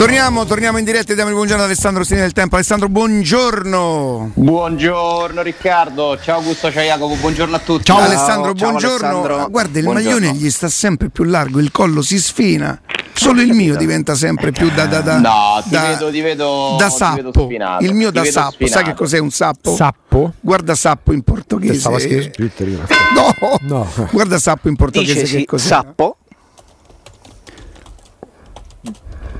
Torniamo, torniamo in diretta e diamo il buongiorno ad Alessandro Stini del Tempo. Alessandro, buongiorno. Buongiorno Riccardo, ciao Augusto, ciao Jacopo, buongiorno a tutti. Ciao, ciao Alessandro, ciao, buongiorno. Alessandro. Guarda, il buongiorno. maglione gli sta sempre più largo, il collo si sfina. Solo il mio diventa sempre più da. da, da no, ti da, vedo, ti vedo. Da sappo. Vedo il mio ti da sappo. Spinato. Sai che cos'è un sappo? Sappo? Guarda sappo in portoghese. Stava Twitter. No, no. Guarda sappo in portoghese. Dice che cos'è? Sappo.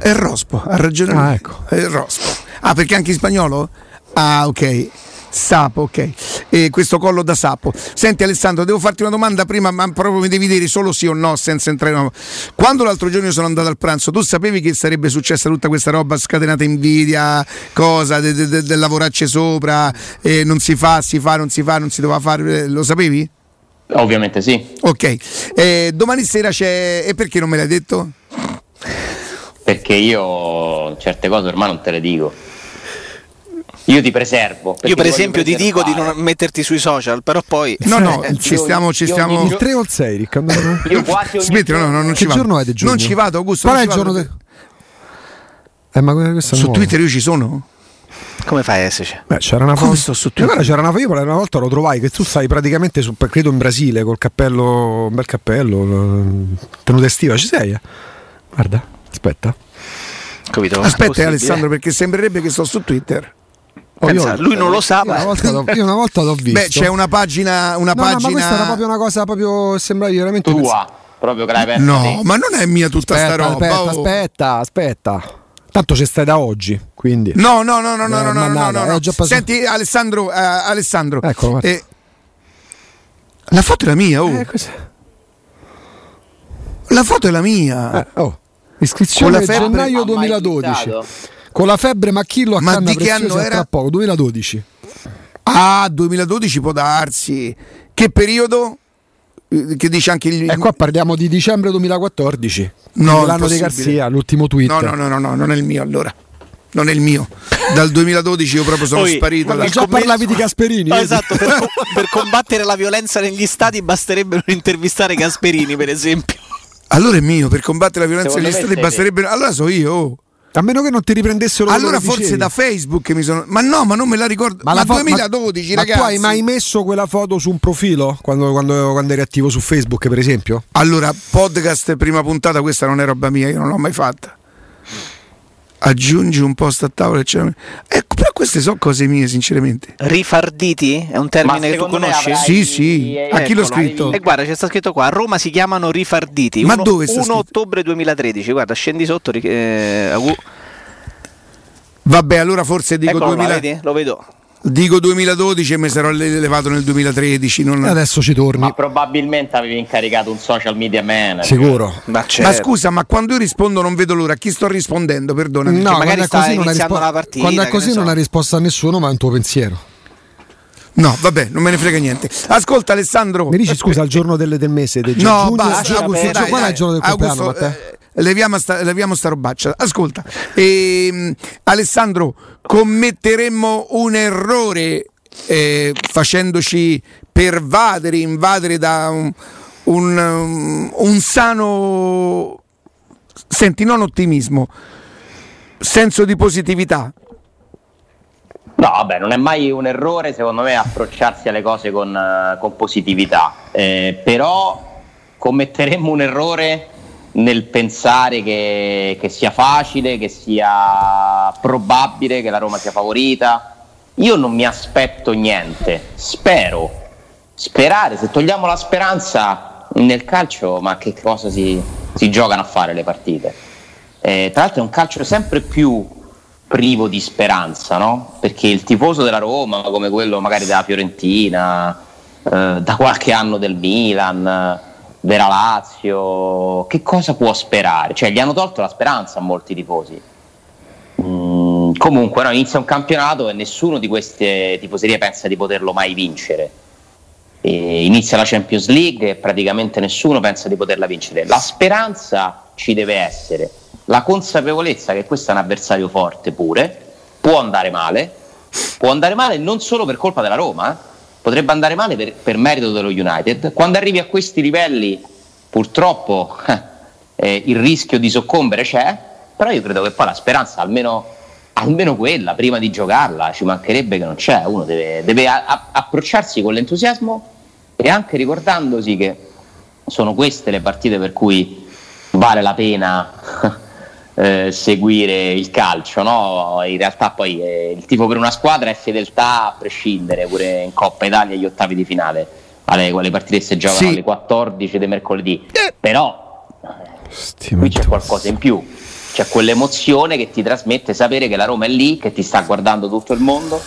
È rospo, ha ragione. Ah, ecco. È rospo. Ah, perché anche in spagnolo? Ah, ok. Sapo, ok. E questo collo da sapo. Senti Alessandro, devo farti una domanda prima, ma proprio mi devi dire solo sì o no senza entrare. No. Quando l'altro giorno sono andato al pranzo, tu sapevi che sarebbe successa tutta questa roba scatenata invidia, cosa, del de, de, de lavorarci sopra, eh, non si fa, si fa, non si fa, non si doveva fare, lo sapevi? Ovviamente sì. Ok. Eh, domani sera c'è... E perché non me l'hai detto? Perché io certe cose ormai non te le dico. Io ti preservo. Io per esempio ti dico di non metterti sui social, però poi... No, no, ci stiamo... Ci stiamo... Il 3 o il 6, Riccardo? Io quasi ogni Smetti, no, no, non ci che vado. Non ci vado, Augusto. Qual è il giorno? Eh, ma questo Su. Twitter io ci sono? Come fai a esserci? Beh, c'era una Come foto. sto su E Twitter? allora c'era una io una volta lo trovai che tu stai praticamente su, credo in Brasile col cappello, un bel cappello, eh, tenuta estiva, ci sei? eh? Guarda, aspetta. Capito? Aspetta? Alessandro, perché sembrerebbe che sto su Twitter. Oh, Pensa, io- lui non lo sa, Io una ma volta l'ho, io una volta l'ho visto. Beh, c'è una pagina. Una No, no, pagina... ma questa era proprio una cosa proprio sembravi veramente tua, proprio che l'hai persa No, te. ma non è mia tutta sta Aspetta, roba. aspetta, oh. aspetta, aspetta. Tanto ci stai da oggi, quindi. No, no, no, no, no, Eh, no, no, no, no, passato. Senti, Alessandro, eh, Alessandro. Eccolo, eh, la foto è la mia, oh. Eh, cos'è? La foto è la mia. Eh, oh. Iscrizione gennaio Ha mai 2012. twittato? Con la febbre Machillo a Ma canna di che anno a era? tra poco, 2012. Ah, 2012 può darsi. Che periodo? Che dice anche il. E qua parliamo di dicembre 2014. No, l'anno di. Garzia, l'ultimo tweet. No, no, no, no, no, non è il mio allora. Non è il mio. Dal 2012 io proprio sono Poi- sparito. Da- già parlavi di Gasperini. No, esatto, per, per combattere la violenza negli stati basterebbe non intervistare Gasperini, per esempio. Allora è mio, per combattere la violenza negli stati basterebbe. Allora so io. oh. A meno che non ti riprendessero Allora forse dicevi. da Facebook mi sono. Ma no, ma non me la ricordo. Ma, la fo- 2012, ma, ragazzi. Ma tu hai mai messo quella foto su un profilo quando, quando- quando eri attivo su Facebook, per esempio? Allora, podcast prima puntata, questa non è roba mia, io non l'ho mai fatta. Aggiungi un post a tavola, eccetera. Ecco, però queste sono cose mie, sinceramente. Rifarditi è un termine che tu conosci? avrai- Sì, sì. eh, A chi l'ho scritto? E guarda, c'è sta scritto qua, a Roma si chiamano rifarditi. Ma Uno- dove sta 1 scritto? ottobre 2013, guarda, scendi sotto. eh, Vabbè, allora forse dico, Eccolo là, 2000 vedi? Lo vedo. Dico 2012 e mi sarò elevato nel 2013. non- adesso ci torni. Ma probabilmente avevi incaricato un social media manager. Sicuro. Ma, Ma certo. scusa, ma quando io rispondo non vedo l'ora. A chi sto rispondendo? Perdonami. No, magari quando è sta così non rispo- la partita, Quando è così ne so. non hai risposto a nessuno, ma è un tuo pensiero. No, vabbè, non me ne frega niente. Ascolta, Alessandro. Mi dici scusa il giorno del, del mese del No, giugno? basta, Augusto, dai, Qual è il giorno del compleanno, Augusto, eh, leviamo, sta, leviamo sta robaccia. Ascolta, ehm, Alessandro, commetteremmo un errore eh, facendoci pervadere, invadere da un, un, un sano, senti, non ottimismo, senso di positività. No, vabbè, non è mai un errore secondo me approcciarsi alle cose con, eh, con positività, Eh, però commetteremmo un errore nel pensare che, che sia facile, che sia probabile che la Roma sia favorita. Io non mi aspetto niente, spero, sperare, se togliamo la speranza nel calcio, ma che cosa si, si giocano a fare le partite? Eh, tra l'altro è un calcio sempre più privo di speranza, no? Perché il tifoso della Roma, come quello magari della Fiorentina, eh, da qualche anno del Milan, della Lazio, che cosa può sperare? Cioè, gli hanno tolto la speranza a molti tifosi. Mm, comunque, no, inizia un campionato e nessuno di queste tifoserie pensa di poterlo mai vincere. E inizia la Champions League e praticamente nessuno pensa di poterla vincere. La speranza ci deve essere, la consapevolezza che questo è un avversario forte pure, può andare male, può andare male non solo per colpa della Roma, eh, potrebbe andare male per, per merito dello United. Quando arrivi a questi livelli, purtroppo eh, il rischio di soccombere c'è, però io credo che poi la speranza, almeno, almeno quella, prima di giocarla, ci mancherebbe che non c'è, uno deve, deve a- a- approcciarsi con l'entusiasmo e anche ricordandosi che sono queste le partite per cui vale la pena eh, seguire il calcio, no? In realtà poi eh, il tifo per una squadra è fedeltà a prescindere, pure in Coppa Italia gli ottavi di finale, alle, quelle partite si giocano Sì. alle 14 di mercoledì, però Sti qui c'è qualcosa in più, c'è quell'emozione che ti trasmette sapere che la Roma è lì, che ti sta guardando tutto il mondo,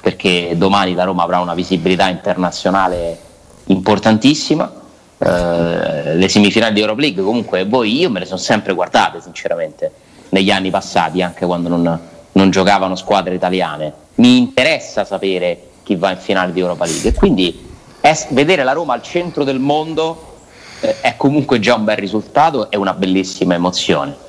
perché domani la Roma avrà una visibilità internazionale importantissima. Eh, le semifinali di Europa League comunque voi io me le sono sempre guardate sinceramente negli anni passati anche quando non, non giocavano squadre italiane. Mi interessa sapere chi va in finale di Europa League. E quindi es- vedere la Roma al centro del mondo eh, è comunque già un bel risultato e una bellissima emozione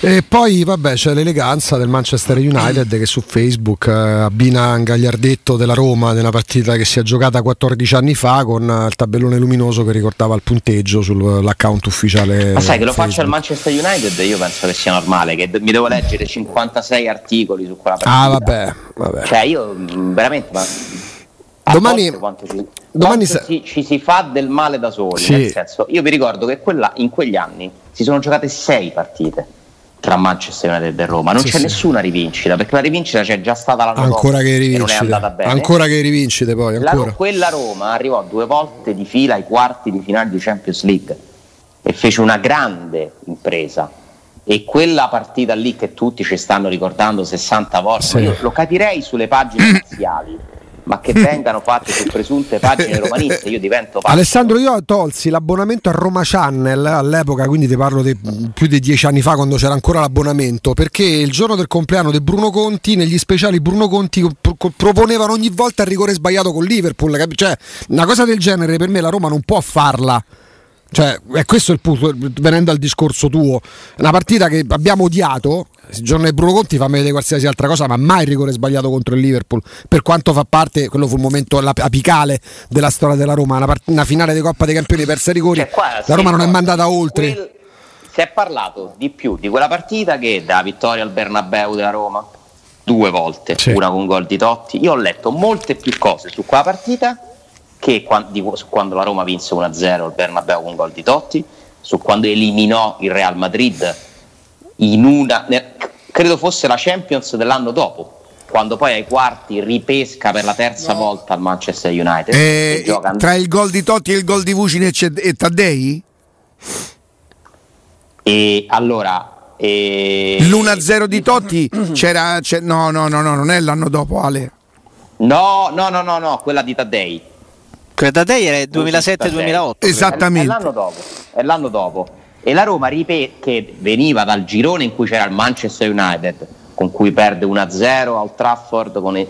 E poi vabbè c'è l'eleganza del Manchester United che su Facebook eh, abbina un gagliardetto della Roma nella partita che si è giocata 14 anni fa con eh, il tabellone luminoso che ricordava il punteggio sull'account ufficiale. Ma sai che lo il Facebook. Manchester United? Io penso che sia normale, che mi devo leggere 56 articoli su quella partita. Ah vabbè, vabbè. Cioè, io mh, veramente. Ma, Domani- quanto ci, domani quanto sa- ci, ci si fa del male da soli. Sì. Nel senso, io vi ricordo che quella- in quegli anni si sono giocate sei partite tra Manchester United e Roma. Non Sì, c'è sì. nessuna rivincita, perché la rivincita c'è già stata l'anno Ancora dopo che e non è rivincite. andata bene. Ancora che rivincite poi, La- ancora. quella Roma arrivò due volte di fila ai quarti di finale di Champions League e fece una grande impresa. E quella partita lì che tutti ci stanno ricordando 60 volte, Sì. io lo capirei sulle pagine iniziali, ma che vengano fatte su presunte pagine romaniste, io divento pazzo. Alessandro, io tolsi l'abbonamento a Roma Channel all'epoca, quindi ti parlo di più di dieci anni fa quando c'era ancora l'abbonamento, perché il giorno del compleanno di Bruno Conti, negli speciali Bruno Conti pro- pro- proponevano ogni volta il rigore sbagliato con Liverpool, cioè una cosa del genere per me la Roma non può farla. Cioè, è questo il punto, venendo al discorso tuo. Una partita che abbiamo odiato, il giorno di Bruno Conti fammi vedere qualsiasi altra cosa, ma mai il rigore sbagliato contro il Liverpool. Per quanto fa parte, quello fu il momento apicale della storia della Roma, una, part- una finale di Coppa dei Campioni persa ai rigori. Cioè, qua la Roma non è mandata oltre. quel- si è parlato di più di quella partita che da vittoria al Bernabeu della Roma due volte, Sì. una con gol di Totti. Io ho letto molte più cose su quella partita che quan- di- su quando la Roma vinse 1-0 al Bernabeu con gol di Totti, su quando eliminò il Real Madrid in una ne- credo fosse la Champions dell'anno dopo. Quando poi ai quarti ripesca per la terza volta al Manchester United Eh, e gioca tra il gol di Totti e il gol di Vucinic e, e Taddei? E allora. E... L'1-0 di Totti c'era, c'è- no, no, no, no, non è l'anno dopo, Ale. No, no, no, no, no, quella di Taddei. Quella da te era il Taddei. 2007-2008. Esattamente. È, l'anno dopo. È l'anno dopo. E la Roma ripe- che veniva dal girone in cui c'era il Manchester United, con cui perde 1-0 al Trafford con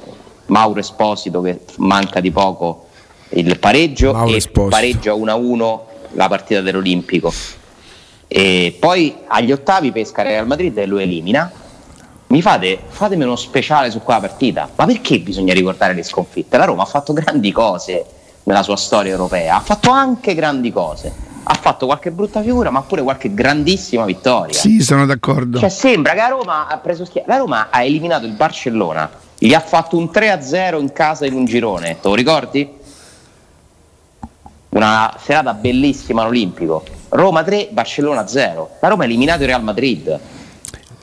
Mauro Esposito che manca di poco il pareggio Mauro e Esposito. pareggia 1-1 la partita dell'Olimpico. E poi agli ottavi pesca il Real Madrid e lo elimina. Mi fate, fatemi uno speciale su quella partita. Ma perché bisogna ricordare le sconfitte? La Roma ha fatto grandi cose nella sua storia europea, ha fatto anche grandi cose. Ha fatto qualche brutta figura, ma pure qualche grandissima vittoria. Sì, sono d'accordo. Cioè, sembra che la Roma ha preso schia- La Roma ha eliminato il Barcellona, gli ha fatto un 3-0 in casa in un girone, te lo ricordi? Una serata bellissima all'Olimpico. Roma 3, Barcellona 0. La Roma ha eliminato il Real Madrid.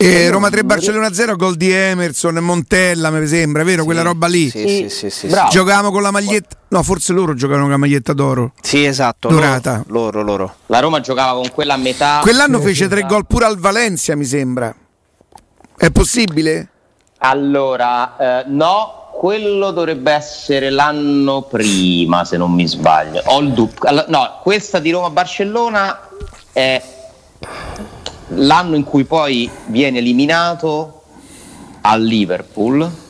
E Roma 3 Barcellona 0, gol di Emerson, Montella, mi sembra, vero? Quella roba lì. Sì, sì, sì, sì. Giocavamo con la maglietta. No, forse loro giocavano con la maglietta d'oro. Sì, esatto. Dorata. Loro, loro, loro. La Roma giocava con quella a metà. Quell'anno fece tre gol pure al Valencia, mi sembra. È possibile? Allora, eh, no, quello dovrebbe essere l'anno prima, se non mi sbaglio. Ho il dub- allo- No, questa di Roma-Barcellona è l'anno in cui poi viene eliminato al Liverpool.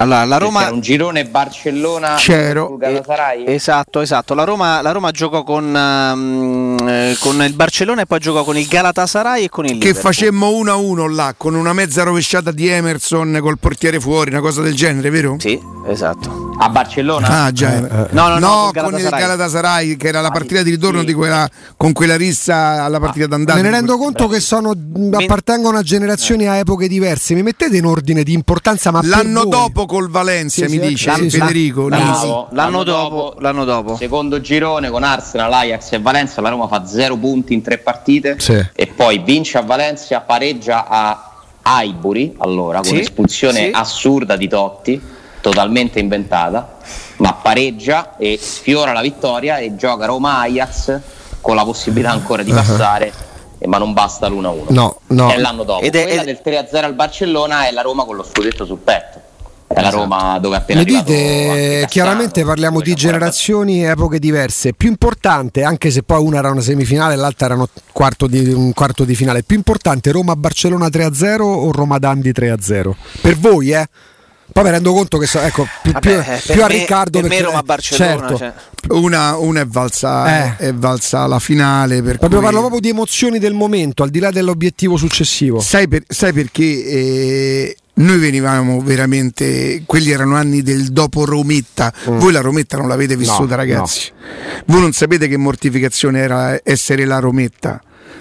Allora, la Roma. era un girone Barcellona C'ero. Esatto, esatto. La Roma, la Roma giocò con, eh, con il Barcellona e poi giocò con il Galatasaray e con il Che Liverpool. facemmo 1-1 là, con una mezza rovesciata di Emerson col portiere fuori, una cosa del genere, vero? Sì, esatto. A Barcellona? Ah, già. Eh, eh. No, no, no, No, col con il Galatasaray. Che era la Ah, partita di ritorno sì. di quella, con quella rissa alla partita d'andata. Me ne rendo conto che sono, appartengono a generazioni a epoche diverse. Mi mettete in ordine di importanza, ma L'anno dopo col Valencia, Sì, mi sì, dice sì. Federico. L'anno- l'anno dopo, l'anno dopo. Secondo girone con Arsenal, Ajax e Valencia, la Roma fa 0 punti in tre partite Sì. e poi vince a Valencia, pareggia a Aiburi, allora con Sì, un'espulsione sì. assurda di Totti, totalmente inventata, ma pareggia e sfiora la vittoria e gioca Roma-Ajax con la possibilità ancora di passare, eh, ma non basta l'1-1. No, no. È l'anno dopo. Ed è- Quella ed- del 3-0 al Barcellona è la Roma con lo scudetto sul petto. È la Roma dove appena Mi dite, chiaramente parliamo di generazioni e epoche diverse. Più importante, anche se poi una era una semifinale e l'altra era quarto di, un quarto di finale, più importante Roma-Barcellona 3-0 o Roma-Dandi 3-0? Per voi, eh? Poi mi rendo conto che so- ecco, più, Vabbè, più- eh, più per a me- Riccardo per me perché- Roma-Barcellona, certo. cioè. Una, una è, valsa, Eh. è valsa la finale. Per Proprio cui- parlo proprio di emozioni del momento, al di là dell'obiettivo successivo. Sai, per- sai perché eh, noi venivamo veramente, quelli erano anni del dopo Rometta, voi la Rometta non l'avete vissuta Mm. No, ragazzi, voi non sapete che mortificazione era essere la Rometta.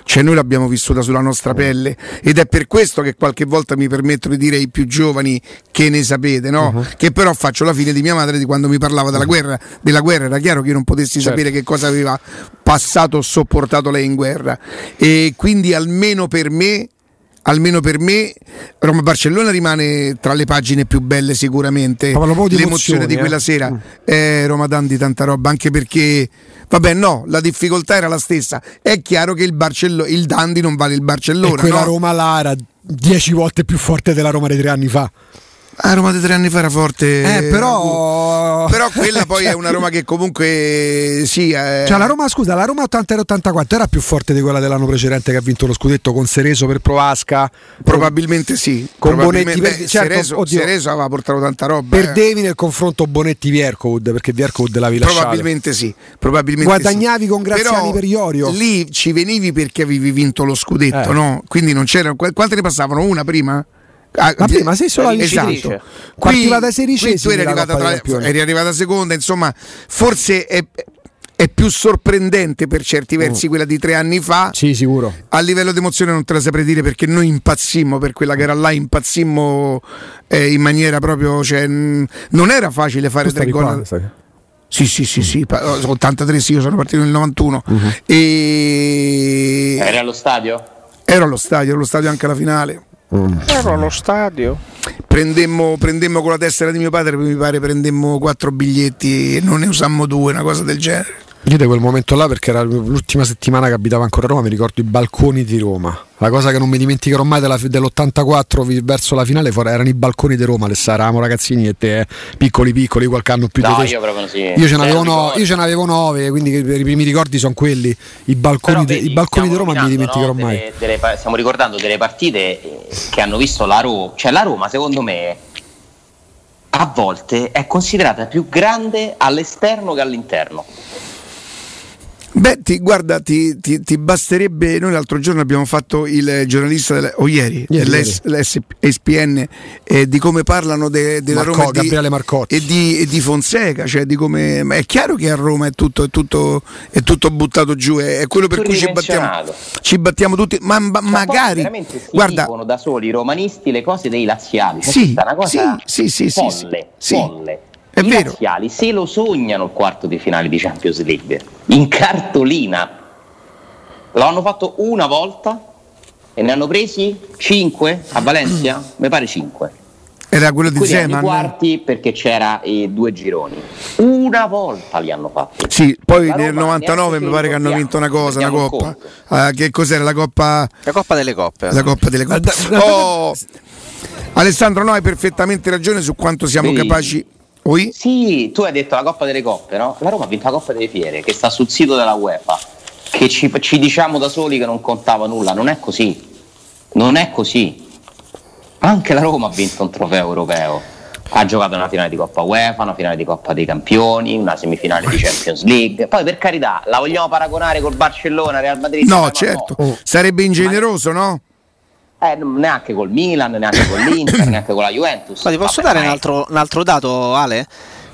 Cioè noi l'abbiamo vissuta sulla nostra pelle ed è per questo che qualche volta mi permetto di dire ai più giovani che ne sapete, no? Uh-huh. Che però faccio la fine di mia madre di quando mi parlava della guerra, della guerra era chiaro che io non potessi Certo. sapere che cosa aveva passato o sopportato lei in guerra e quindi almeno per me almeno per me Roma Barcellona rimane tra le pagine più belle sicuramente l'emozione di quella eh. sera Mm. eh, Roma Dandi tanta roba anche perché vabbè no la difficoltà era la stessa è chiaro che il, Barcello- il Dandi non vale il E Barcellona quella no? Roma là era dieci volte più forte della Roma di tre anni fa. Ah, Roma di tre anni fa era forte Eh, però... però quella poi è una Roma che comunque sì eh, Cioè la Roma, scusa, la Roma 80-84 era più forte di quella dell'anno precedente che ha vinto lo scudetto con Sereso per Provasca. probabilmente sì Con probabilmente- Bonetti, beh, certo, Cereso, oddio. Cereso aveva portato tanta roba eh. Perdevi nel confronto Bonetti-Viercovud perché Viercovud l'avevi lasciato. Probabilmente sì, probabilmente Guadagnavi sì. con Graziani Però per Iorio. Lì ci venivi perché avevi vinto lo scudetto, Eh. no? Quindi non c'era. qu- Quante ne passavano? Una prima? Ah, La prima, sei solo la all'inizio. vincitrice. Partiva dai qui sedicesimi tu eri la arrivata, tra- eri arrivata seconda, insomma, forse è, è più sorprendente per certi versi quella di tre anni fa. Sì, sicuro. A livello di emozione non te la saprei dire perché noi impazzimmo per quella che era là, impazzimmo eh, in maniera proprio, cioè, mh, non era facile fare Tu tre gol. Sì, sì, sì, sì, pa- 83 sì, io sono partito nel 91 Mhm. e Eri allo stadio? ero allo stadio, ero allo stadio anche alla finale. Ero allo stadio. Prendemmo, prendemmo con la tessera di mio padre, mi pare prendemmo quattro biglietti e non ne usammo due, una cosa del genere. Io da quel momento là, perché era l'ultima settimana che abitavo ancora a Roma, mi ricordo i balconi di Roma. La cosa che non mi dimenticherò mai della- dell'84 vi- verso la finale erano i balconi di Roma, le eravamo ragazzini e te, eh, piccoli piccoli, qualche anno più No, di te. io proprio sì. Io ce, n'avevo no- io ce n'avevo nove, quindi i primi ricordi sono quelli. I balconi, de- vedi, i balconi di Roma non mi dimenticherò no, mai. delle- delle stiamo ricordando delle partite che hanno visto la Roma. Cioè, la Roma, secondo me, a volte è considerata più grande all'esterno che all'interno. Beh, ti, guarda, ti, ti- ti basterebbe. Noi l'altro giorno abbiamo fatto il giornalista, del- o ieri, Ieri, l'SPN, eh, di come parlano de- della Marco- Roma e di, Gabriele Marcotti. e di, e di Fonseca. Cioè di come, ma è chiaro che a Roma è tutto, è tutto, è tutto buttato giù, è, è quello per cui ci battiamo, ci battiamo tutti. Ma, ma- Ma magari, guarda, dicono da soli i romanisti le cose dei laziali. Sì, questa è una cosa sì, sì, sì, sì, folle, sì. folle. È I vero. laziali se lo sognano il quarto di finale di Champions League in cartolina. Lo hanno fatto una volta e ne hanno presi 5 a Valencia? Mi pare 5. era quello di Zeman. quarti perché c'era i due gironi. Una volta li hanno fatti. Sì, poi La nel Roma 99 neanche mi pare che hanno vinto una cosa, una coppa. Ah, che cos'era la coppa? La Coppa delle Coppe. La coppa delle coppe. Oh, Alessandro, no, hai perfettamente ragione su quanto siamo Vedi? capaci. Oi? Sì, tu hai detto la Coppa delle Coppe, no? La Roma ha vinto la Coppa delle Fiere, che sta sul sito della UEFA, che ci, ci diciamo da soli che non contava nulla. Non è così. Non è così. Anche la Roma ha vinto un trofeo europeo. Ha giocato una finale di Coppa UEFA, una finale di Coppa dei Campioni, una semifinale di Champions League. Poi per carità, la vogliamo paragonare col Barcellona, Real Madrid? No, certo. Oh. Sarebbe ingeneroso, no? Eh, neanche col Milan, neanche con l'Inter, neanche con la Juventus. Ma ti posso Vabbè, dare un altro, un altro dato, Ale?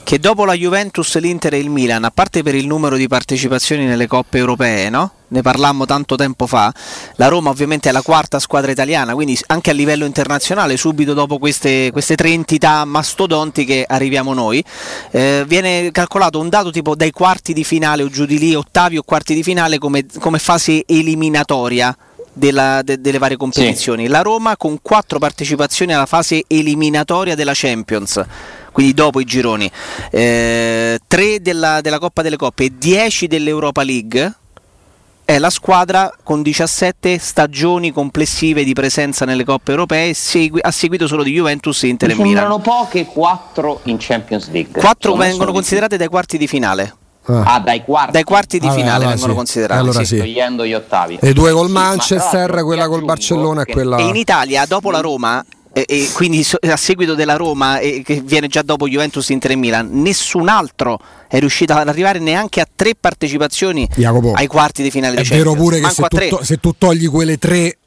Che dopo la Juventus, l'Inter e il Milan, a parte per il numero di partecipazioni nelle coppe europee, no? Ne parlammo tanto tempo fa. La Roma, ovviamente, è la quarta squadra italiana, quindi anche a livello internazionale, subito dopo queste, queste tre entità mastodontiche, arriviamo noi. Eh, viene calcolato un dato tipo dai quarti di finale o giù di lì, ottavi o quarti di finale, come, come fase eliminatoria della- de- delle varie competizioni. La Roma con quattro partecipazioni alla fase eliminatoria della Champions, quindi dopo i gironi, eh, tre della, della Coppa delle Coppe e 10 dell'Europa League. È la squadra con 17 stagioni complessive di presenza nelle coppe europee, segui- a seguito solo di Juventus, Inter Mi e Milan. sembrano poche, quattro in Champions League. Quattro Secondo me vengono sono di considerate dai quarti di finale. Ah. Ah, dai quarti. Dai quarti di Vabbè, finale allora vengono sì. considerate. Allora sì. sì. Togliendo gli ottavi. E due col Sì, ma Manchester, l'altro quella col Barcellona e quella. E in Italia, dopo la Roma, e, e quindi so- a seguito della Roma, e che viene già dopo Juventus, Inter e Milan, nessun altro è riuscito ad arrivare neanche a tre partecipazioni Jacopo, ai quarti di finale È di vero pure che se tu, to- se tu togli quelle tre,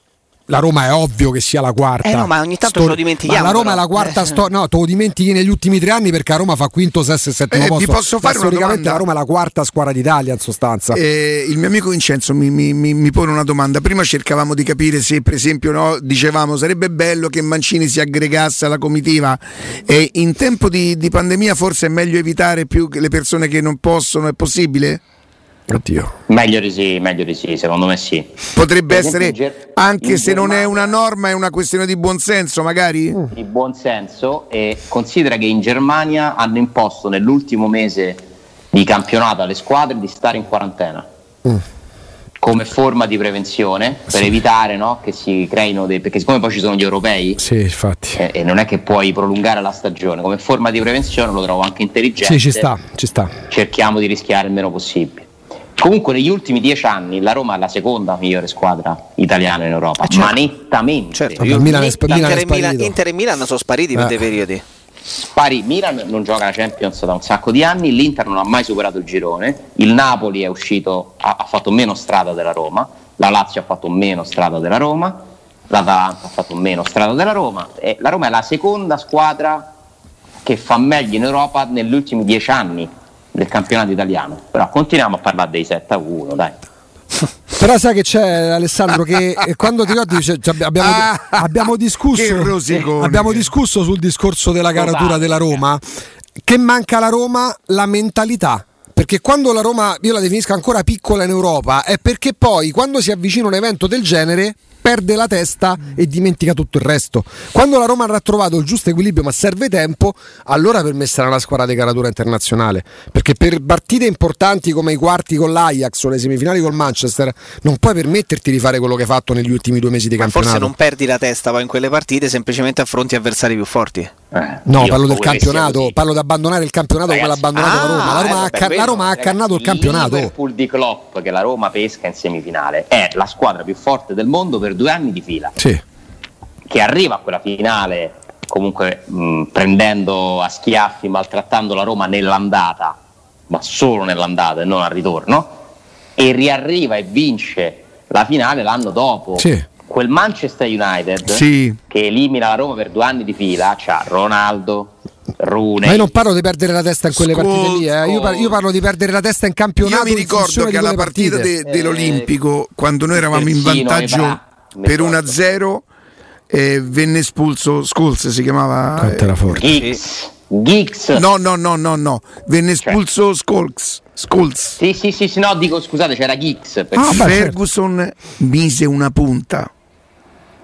la Roma è ovvio che sia la quarta. Eh no, ma ogni tanto ce lo dimentichiamo, Ma la Roma però. è la quarta Eh. storia. No, te lo dimentichi negli ultimi tre anni perché la Roma fa quinto, sesto e settimo Eh, vi posto. posso Ma fare storicamente la Roma è la quarta squadra d'Italia in sostanza. Eh, il mio amico Vincenzo mi, mi- mi- mi pone una domanda. Prima cercavamo di capire se, per esempio, no, dicevamo sarebbe bello che Mancini si aggregasse alla comitiva. E in tempo di, di pandemia forse è meglio evitare più che le persone che non possono. È possibile? Oddio. Meglio di sì, meglio di sì, secondo me sì. Potrebbe esempio essere, Ger- anche se non è Germania- una norma, è una questione di buonsenso, magari? di buon senso e considera che in Germania hanno imposto nell'ultimo mese di campionato alle squadre di stare in quarantena come forma di prevenzione per evitare no, che si creino dei perché siccome poi ci sono gli europei Sì, infatti. eh, e non è che puoi prolungare la stagione come forma di prevenzione lo trovo anche intelligente Sì, ci sta, ci sta. cerchiamo di rischiare il meno possibile comunque negli ultimi dieci anni la Roma è la seconda migliore squadra italiana in Europa certo. ma nettamente Certo, io- Milan è sp- Inter, Milan è e Milan. Inter e Milan sono spariti per Eh. dei periodi. Pari Milan non gioca la Champions da un sacco di anni, l'Inter non ha mai superato il girone, il Napoli è uscito, ha, ha fatto meno strada della Roma, la Lazio ha fatto meno strada della Roma, l'Atalanta ha fatto meno strada della Roma e la Roma è la seconda squadra che fa meglio in Europa negli ultimi dieci anni del campionato italiano. Però continuiamo a parlare dei 7 a 1, dai. Però sai che c'è Alessandro che eh, quando ti ricordi cioè, abbiamo, Ah, abbiamo discusso abbiamo discusso sul discorso della caratura della Roma che manca alla Roma la mentalità perché quando la Roma io la definisco ancora piccola in Europa è perché poi quando si avvicina un evento del genere perde la testa e dimentica tutto il resto. Quando la Roma avrà trovato il giusto equilibrio, ma serve tempo, allora per me sarà una squadra di caratura internazionale. Perché per partite importanti come i quarti con l'Ajax o le semifinali col Manchester, non puoi permetterti di fare quello che hai fatto negli ultimi due mesi di Ma campionato. forse non perdi la testa poi in quelle partite, semplicemente affronti avversari più forti. Eh, No, parlo del campionato, parlo di abbandonare il campionato come l'ha Ragazzi, abbandonato la Roma. La ah, Roma, eh, ha, la Roma ha accannato il campionato. Liverpool di Klopp che la Roma pesca in semifinale è la squadra più forte del mondo per due anni di fila. Sì. che arriva a quella finale comunque mh, prendendo a schiaffi, maltrattando la Roma nell'andata, ma solo nell'andata e non al ritorno, e riarriva e vince la finale l'anno dopo. Sì. Quel Manchester United Sì. che elimina la Roma per due anni di fila, c'ha Ronaldo, Rune. Ma io non parlo di perdere la testa in quelle Scol- partite lì, eh. io, par- io parlo di perdere la testa in campionato. Io mi ricordo che alla partita de- dell'Olimpico, quando noi eravamo in vantaggio per ricordo. 1-0, eh, venne espulso Skulls, si chiamava. Quanto era forte. Giggs. No, no, no, no, no, venne Cioè. espulso Skulls. Skulls. Sì, sì, sì, sì, no, dico scusate, c'era Giggs. Ah, Ferguson mise una punta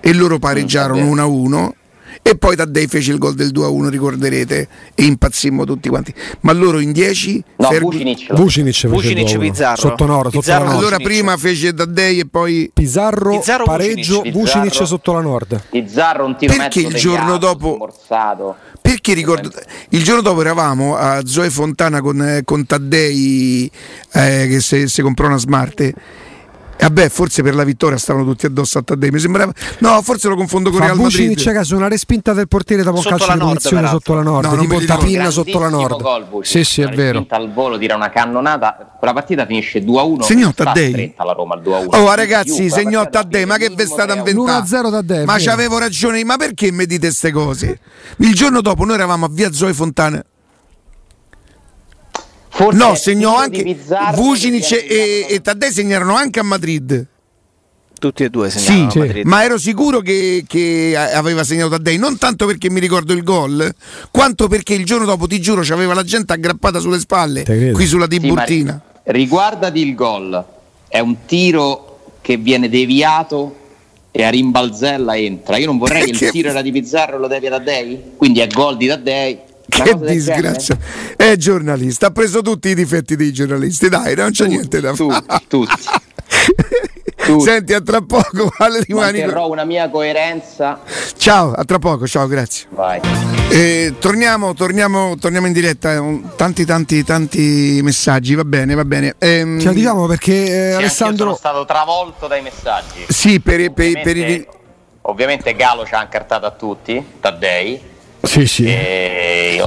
e loro pareggiarono Mm, 1-1 e poi Taddei fece il gol del 2-1, ricorderete, e impazzimmo tutti quanti. Ma loro in 10 No, Fergu- Vucinic. Vucinic, Vucinic, gol. Pizarro. Sotto Nord. Allora Vucinic. prima fece Taddei e poi Pizarro, Pizarro, pareggio, Vucinic, sotto la Nord. Pizzarro un tiro Perché il giorno dopo- smorzato. Perché ricordo, il giorno dopo eravamo a Zoe Fontana con, eh, con Taddei eh, che si comprò una smart Vabbè, forse per la vittoria stavano tutti addosso a Taddei. Mi sembrava. No, forse lo confondo con Real Madrid. Vucinic caso una respinta del portiere dopo un Sotto calcio la di punizione sotto la Nord, No, tipo me il li ricordo. tapin sotto la Nord. Gol, Vucinic. sì, sì, è Una vero. al volo, tira una cannonata. Quella partita finisce 2-1. Segnò Taddei. la Roma al 2-1. Oh ragazzi, segnò Taddei, ma che ve state a 3-1. inventare? L'1-0 Taddei, Ma vero. c'avevo ragione, ma perché mi dite queste cose? Il giorno dopo noi eravamo a via Zoe Fontana. Forse No, segnò anche Vucinic e, e Taddei segnarono anche a Madrid. Tutti e due Sì, segnalano a Madrid. ma ero sicuro che, che aveva segnato Taddei, non tanto perché mi ricordo il gol, quanto perché il giorno dopo, ti giuro, c'aveva la gente aggrappata sulle spalle, qui sulla Sì, Tiburtina. riguardati il gol, è un tiro che viene deviato e a rimbalzella entra. Io non vorrei che Che- il tiro era di Pizzarro e lo devi a Taddei, quindi è gol di Taddei. Che disgrazia. È giornalista, ha preso tutti i difetti dei giornalisti, dai, non c'è genere? niente da fare. tutti. tutti. Senti, a tra poco, Ale rimani. Manterrò una mia coerenza. Ciao, a tra poco, ciao, grazie. Vai. Eh, torniamo, torniamo, torniamo in diretta. un- Tanti, tanti, tanti messaggi. Va bene, va bene. Ehm, Ce la diciamo perché eh, Sì, anch'io sono Alessandro stato travolto dai messaggi. Sì, per, per- per Ovviamente, i. ovviamente Galo ci ha incartato a tutti, Taddei. Sì, sì.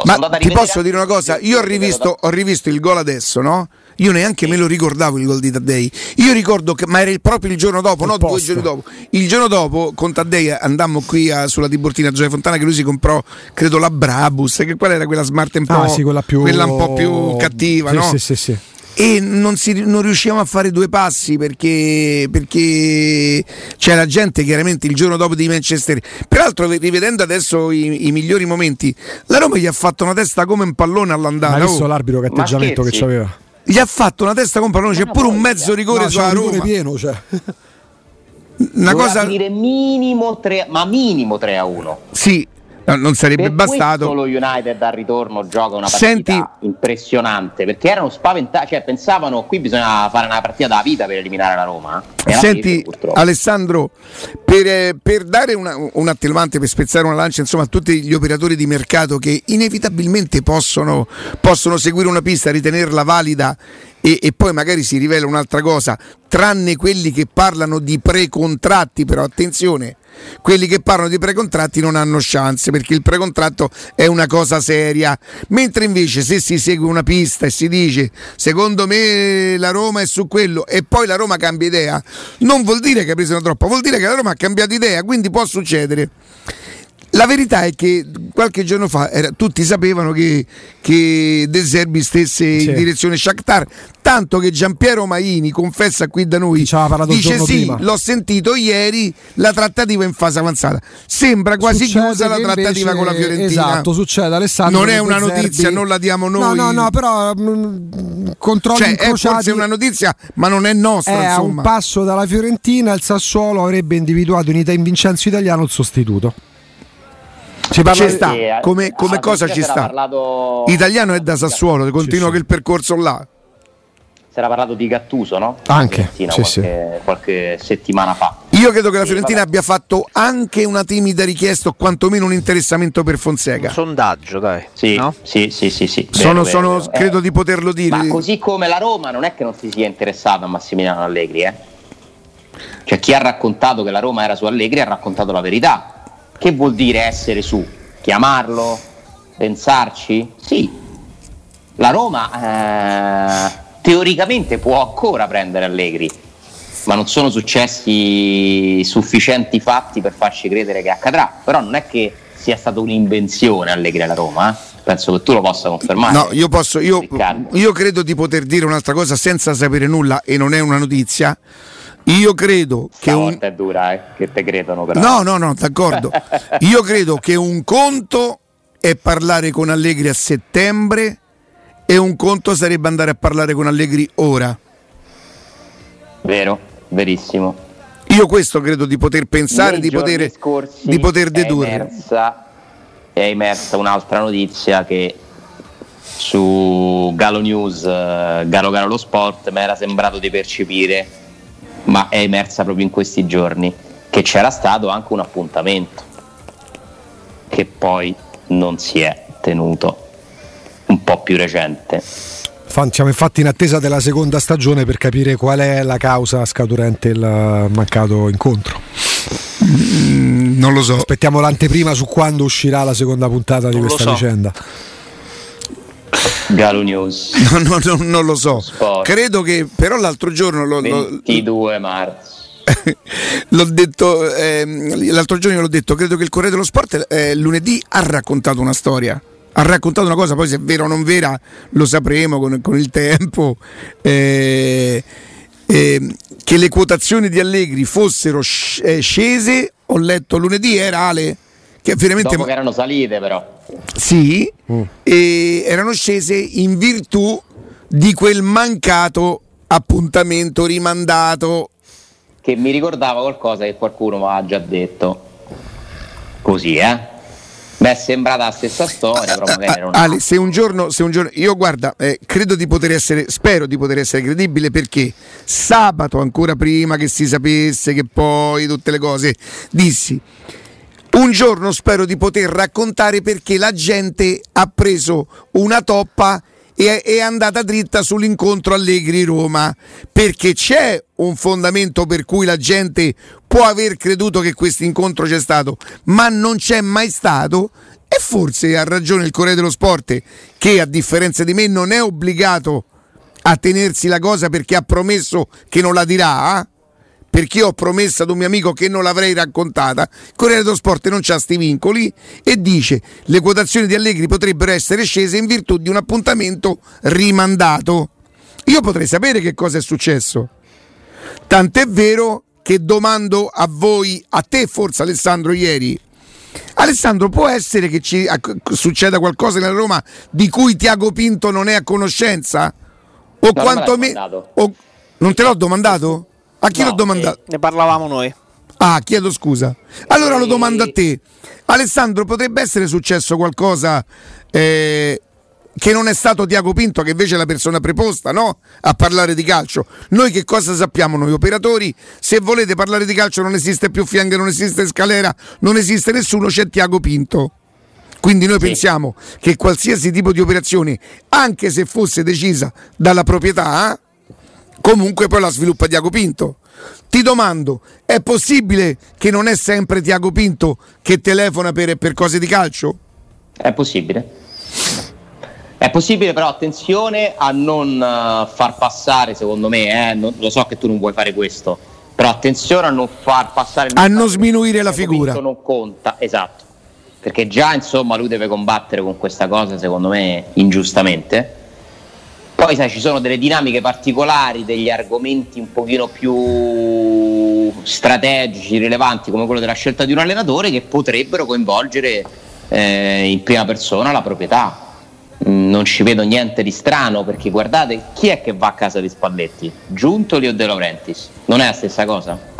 Ma ti posso dire una cosa? Io ho rivisto, ho rivisto il gol adesso, no? Io neanche me lo ricordavo il gol di Taddei. Io ricordo che, ma era il- proprio il giorno dopo, Il no? Due post. giorni dopo. Il giorno dopo con Taddei andammo qui a- sulla Tiburtina a Gioia Fontana che lui si comprò, credo, la Brabus, che qual era quella smart un po', Ah, sì, quella più quella un po' più cattiva, Sì, no? Sì, sì, sì. E non, si- non riuscivamo a fare due passi perché, perché c'era gente chiaramente il giorno dopo di Manchester. Peraltro, rivedendo adesso i, i migliori momenti, la Roma gli ha fatto una testa come un pallone all'andata. Hai visto oh. l'arbitro che Ma atteggiamento che c'aveva? Gli ha fatto una testa come un pallone, c'è Ma pure un mezzo rigore No, sulla Roma. pieno, cioè. Una Doveva cosa, finire minimo 3, ma minimo 3 a 1. sì, no, non sarebbe Per bastato. lo United al ritorno gioca una partita Senti- impressionante perché erano spaventati, cioè pensavano qui bisogna fare una partita da vita per eliminare la Roma. eh. Senti fine. Alessandro, per, eh, per dare una- un attenuante, per spezzare una lancia insomma, a tutti gli operatori di mercato che inevitabilmente possono, possono seguire una pista, ritenerla valida e, e poi magari si rivela un'altra cosa, tranne quelli che parlano di precontratti, però attenzione, quelli che parlano di precontratti non hanno chance perché il precontratto è una cosa seria, mentre invece se si segue una pista e si dice secondo me la Roma è su quello e poi la Roma cambia idea, non vuol dire che ha preso una troppa, vuol dire che la Roma ha cambiato idea, quindi può succedere. La verità è che qualche giorno fa era- tutti sapevano che, che De Zerbi stesse in direzione Shakhtar, tanto che Giampiero Maini confessa qui da noi, dice sì, prima." l'ho sentito ieri, la trattativa è in fase avanzata. Sembra quasi Succede chiusa la trattativa con la Fiorentina. Esatto, succede Alessandro. Non è una Zerbi- notizia, non la diamo noi. No, no, no, però mh, controlli Cioè, è incrociati. forse una notizia, ma non è nostra, è a un passo dalla Fiorentina, il Sassuolo avrebbe individuato in, in Vincenzo Italiano il sostituto. Ci di- sta, Sì, eh, come, come cosa ci sta. parlato- Italiano è da Sassuolo, continua sì. quel percorso là. Si era parlato di Gattuso, no? Anche, sì, qualche, qualche settimana fa. Io credo che la Sì, Fiorentina vabbè. abbia fatto anche una timida richiesta o quantomeno un interessamento per Un Fonseca. sondaggio, dai. Sì, no? sì, sì, sì, sì. Sono, Vero, vero, sono- vero. credo Eh, di poterlo dire. Ma così come la Roma non è che non si sia interessato a Massimiliano Allegri, eh? Cioè chi ha raccontato che la Roma era su Allegri ha raccontato la verità. Che vuol dire essere su? Chiamarlo? Pensarci? Sì. La Roma eh, teoricamente può ancora prendere Allegri, ma non sono successi sufficienti fatti per farci credere che accadrà. Però non è che sia stata un'invenzione Allegri alla Roma, eh? penso che tu lo possa confermare. No, io posso, io, io credo di poter dire un'altra cosa senza sapere nulla e non è una notizia. Io credo che un, è dura, eh, che te credono però. No, no, no, d'accordo. Io credo che un conto è parlare con Allegri a settembre e un conto sarebbe andare a parlare con Allegri ora. Vero, verissimo. Io questo credo di poter pensare, di poter, di poter È dedurre. emersa, è emersa un'altra notizia che su Galo News, eh, Galo Galo lo Sport, mi era sembrato di percepire, ma è emersa proprio in questi giorni, che c'era stato anche un appuntamento che poi non si è tenuto, un po' più recente. Siamo infatti in attesa della seconda stagione per capire qual è la causa scaturente il mancato incontro. Mm, non lo so. Aspettiamo l'anteprima su quando uscirà la seconda puntata di Non lo questa so. vicenda. Galo News, No, no, no, non lo so. Sport. Credo che però l'altro giorno lo- lo- 22 marzo. l'ho detto ehm, l'altro giorno l'ho detto, credo che il Corriere dello Sport eh, lunedì ha raccontato una storia. Ha raccontato una cosa, poi se è vera o non vera lo sapremo con, con il tempo. eh, eh, che le quotazioni di Allegri fossero eh, scese, ho letto lunedì, era Ale, che veramente Dopo che erano salite però. sì, e erano scese in virtù di quel mancato appuntamento rimandato. Che mi ricordava qualcosa che qualcuno mi ha già detto. Così, eh? Beh, è sembrata la stessa storia, però magari non Ale, se un giorno, se un giorno io guarda, eh, credo di poter essere, spero di poter essere credibile perché sabato, ancora prima che si sapesse che poi tutte le cose, dissi. Un giorno spero di poter raccontare perché la gente ha preso una toppa e è andata dritta sull'incontro Allegri-Roma. Perché c'è un fondamento per cui la gente può aver creduto che questo incontro c'è stato, ma non c'è mai stato. E forse ha ragione il Corriere dello Sport, che a differenza di me non è obbligato a tenersi la cosa perché ha promesso che non la dirà. eh? Perché ho promesso ad un mio amico che non l'avrei raccontata. Corriere dello Sport non c'ha sti vincoli e dice le quotazioni di Allegri potrebbero essere scese in virtù di un appuntamento rimandato. Io potrei sapere che cosa è successo. Tant'è vero che domando a voi, a te forse Alessandro ieri, Alessandro, può essere che ci succeda qualcosa nella Roma di cui Tiago Pinto non è a conoscenza? O l'hai quantomeno... Non te l'ho domandato? A chi No, l'ho domandato? Ne parlavamo noi. Ah, chiedo scusa. Allora lo Eh. domando a te. Alessandro, potrebbe essere successo qualcosa eh, che non è stato Tiago Pinto, che invece è la persona preposta no? a parlare di calcio. Noi che cosa sappiamo noi operatori? Se volete parlare di calcio non esiste più Fianche, non esiste Scalera, non esiste nessuno, c'è Tiago Pinto. Quindi noi pensiamo che qualsiasi tipo di operazione, anche se fosse decisa dalla proprietà, eh, comunque poi la sviluppa Tiago Pinto. Ti domando, è possibile che non è sempre Tiago Pinto che telefona per, per cose di calcio? È possibile. È possibile, però attenzione a non eh, far passare, secondo me, eh, non- lo so che tu non vuoi fare questo, però attenzione a non far passare A non sminuire la figura. Pinto non conta, esatto. Perché già insomma lui deve combattere con questa cosa, secondo me, ingiustamente. Poi sai, ci sono delle dinamiche particolari, degli argomenti un pochino più strategici, rilevanti, come quello della scelta di un allenatore, che potrebbero coinvolgere eh, in prima persona la proprietà. Mm, Non ci vedo niente di strano perché guardate chi è che va a casa di Spalletti? Giuntoli o De Laurentiis? Non è la stessa cosa?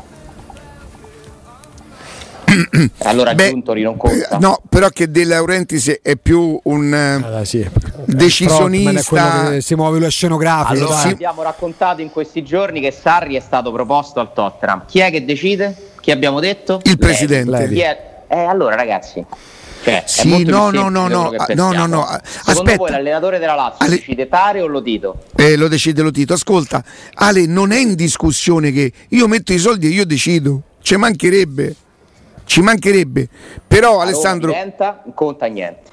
Allora Beh, Giuntoli non conta. eh, No, però che De Laurentiis è più un eh, Ah, sì. decisionista. Quello che si muove lo scenografico. Allora, dai. abbiamo raccontato in questi giorni che Sarri è stato proposto al Tottenham. Chi è che decide? Chi abbiamo detto? Il presidente. Chi è? Eh, allora ragazzi. Cioè, Sì, no, no, semplice no, no, ah, no, no, no, Secondo aspetta. voi l'allenatore della Lazio Ale- decide Tare o lo Tito? Eh, lo decide lo Tito. Ascolta, Ale, non è in discussione che io metto i soldi e io decido. Ci mancherebbe. Ci mancherebbe. Però Alessandro, diventa, non conta niente.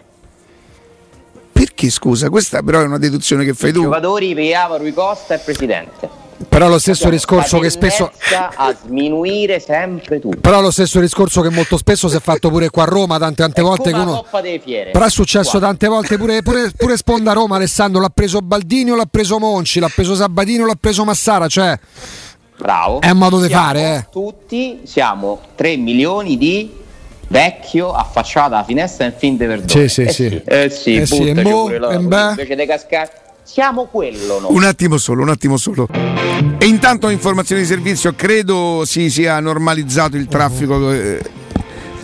perché scusa? Questa però è una deduzione che fai tu. Giocatori, Piava, Rui Costa e presidente. Però lo stesso Abbiamo discorso che spesso. a sminuire sempre tutto. Però lo stesso discorso che molto spesso si è fatto pure qua a Roma, tante, tante volte che uno. Però è successo Qua. tante volte pure, pure, pure Sponda Roma, Alessandro l'ha preso Baldini o l'ha preso Monci, l'ha preso Sabatini o l'ha preso Massara, cioè Bravo. È un modo di Siamo fare, eh. Tutti siamo 3 milioni di vecchio affacciato alla finestra nel film di Verdone. Sì, sì, eh sì. Eh sì, Eh sì, mo, invece di cascare. Siamo quello noi. Un attimo solo, un attimo solo. E intanto informazioni di servizio, credo si sia normalizzato il traffico. eh,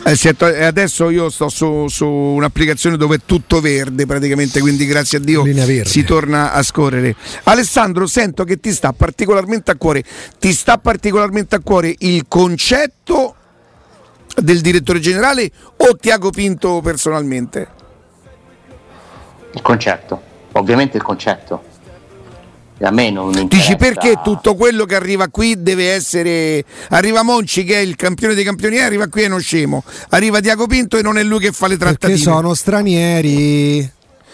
eh, to- e adesso io sto su, su un'applicazione dove è tutto verde praticamente, quindi grazie a Dio si torna a scorrere. Alessandro, sento che ti sta particolarmente a cuore, ti sta particolarmente a cuore il concetto del direttore generale o Tiago Pinto personalmente? Il concetto. Ovviamente il concetto. A me non mi Dici interessa- perché tutto quello che arriva qui deve essere. Arriva Monci che è il campione dei campioni, e arriva qui e non scemo. Arriva Diaco Pinto e non è lui che fa le Perché trattative. sono stranieri.